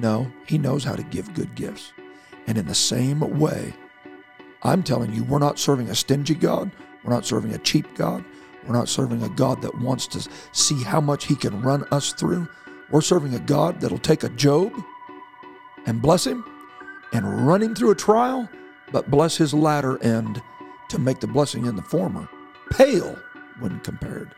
No, He knows how to give good gifts. And in the same way, I'm telling you, we're not serving a stingy God. We're not serving a cheap God. We're not serving a God that wants to see how much He can run us through. We're serving a God that'll take a Job and bless him and run him through a trial, but bless his latter end to make the blessing in the former pale when compared.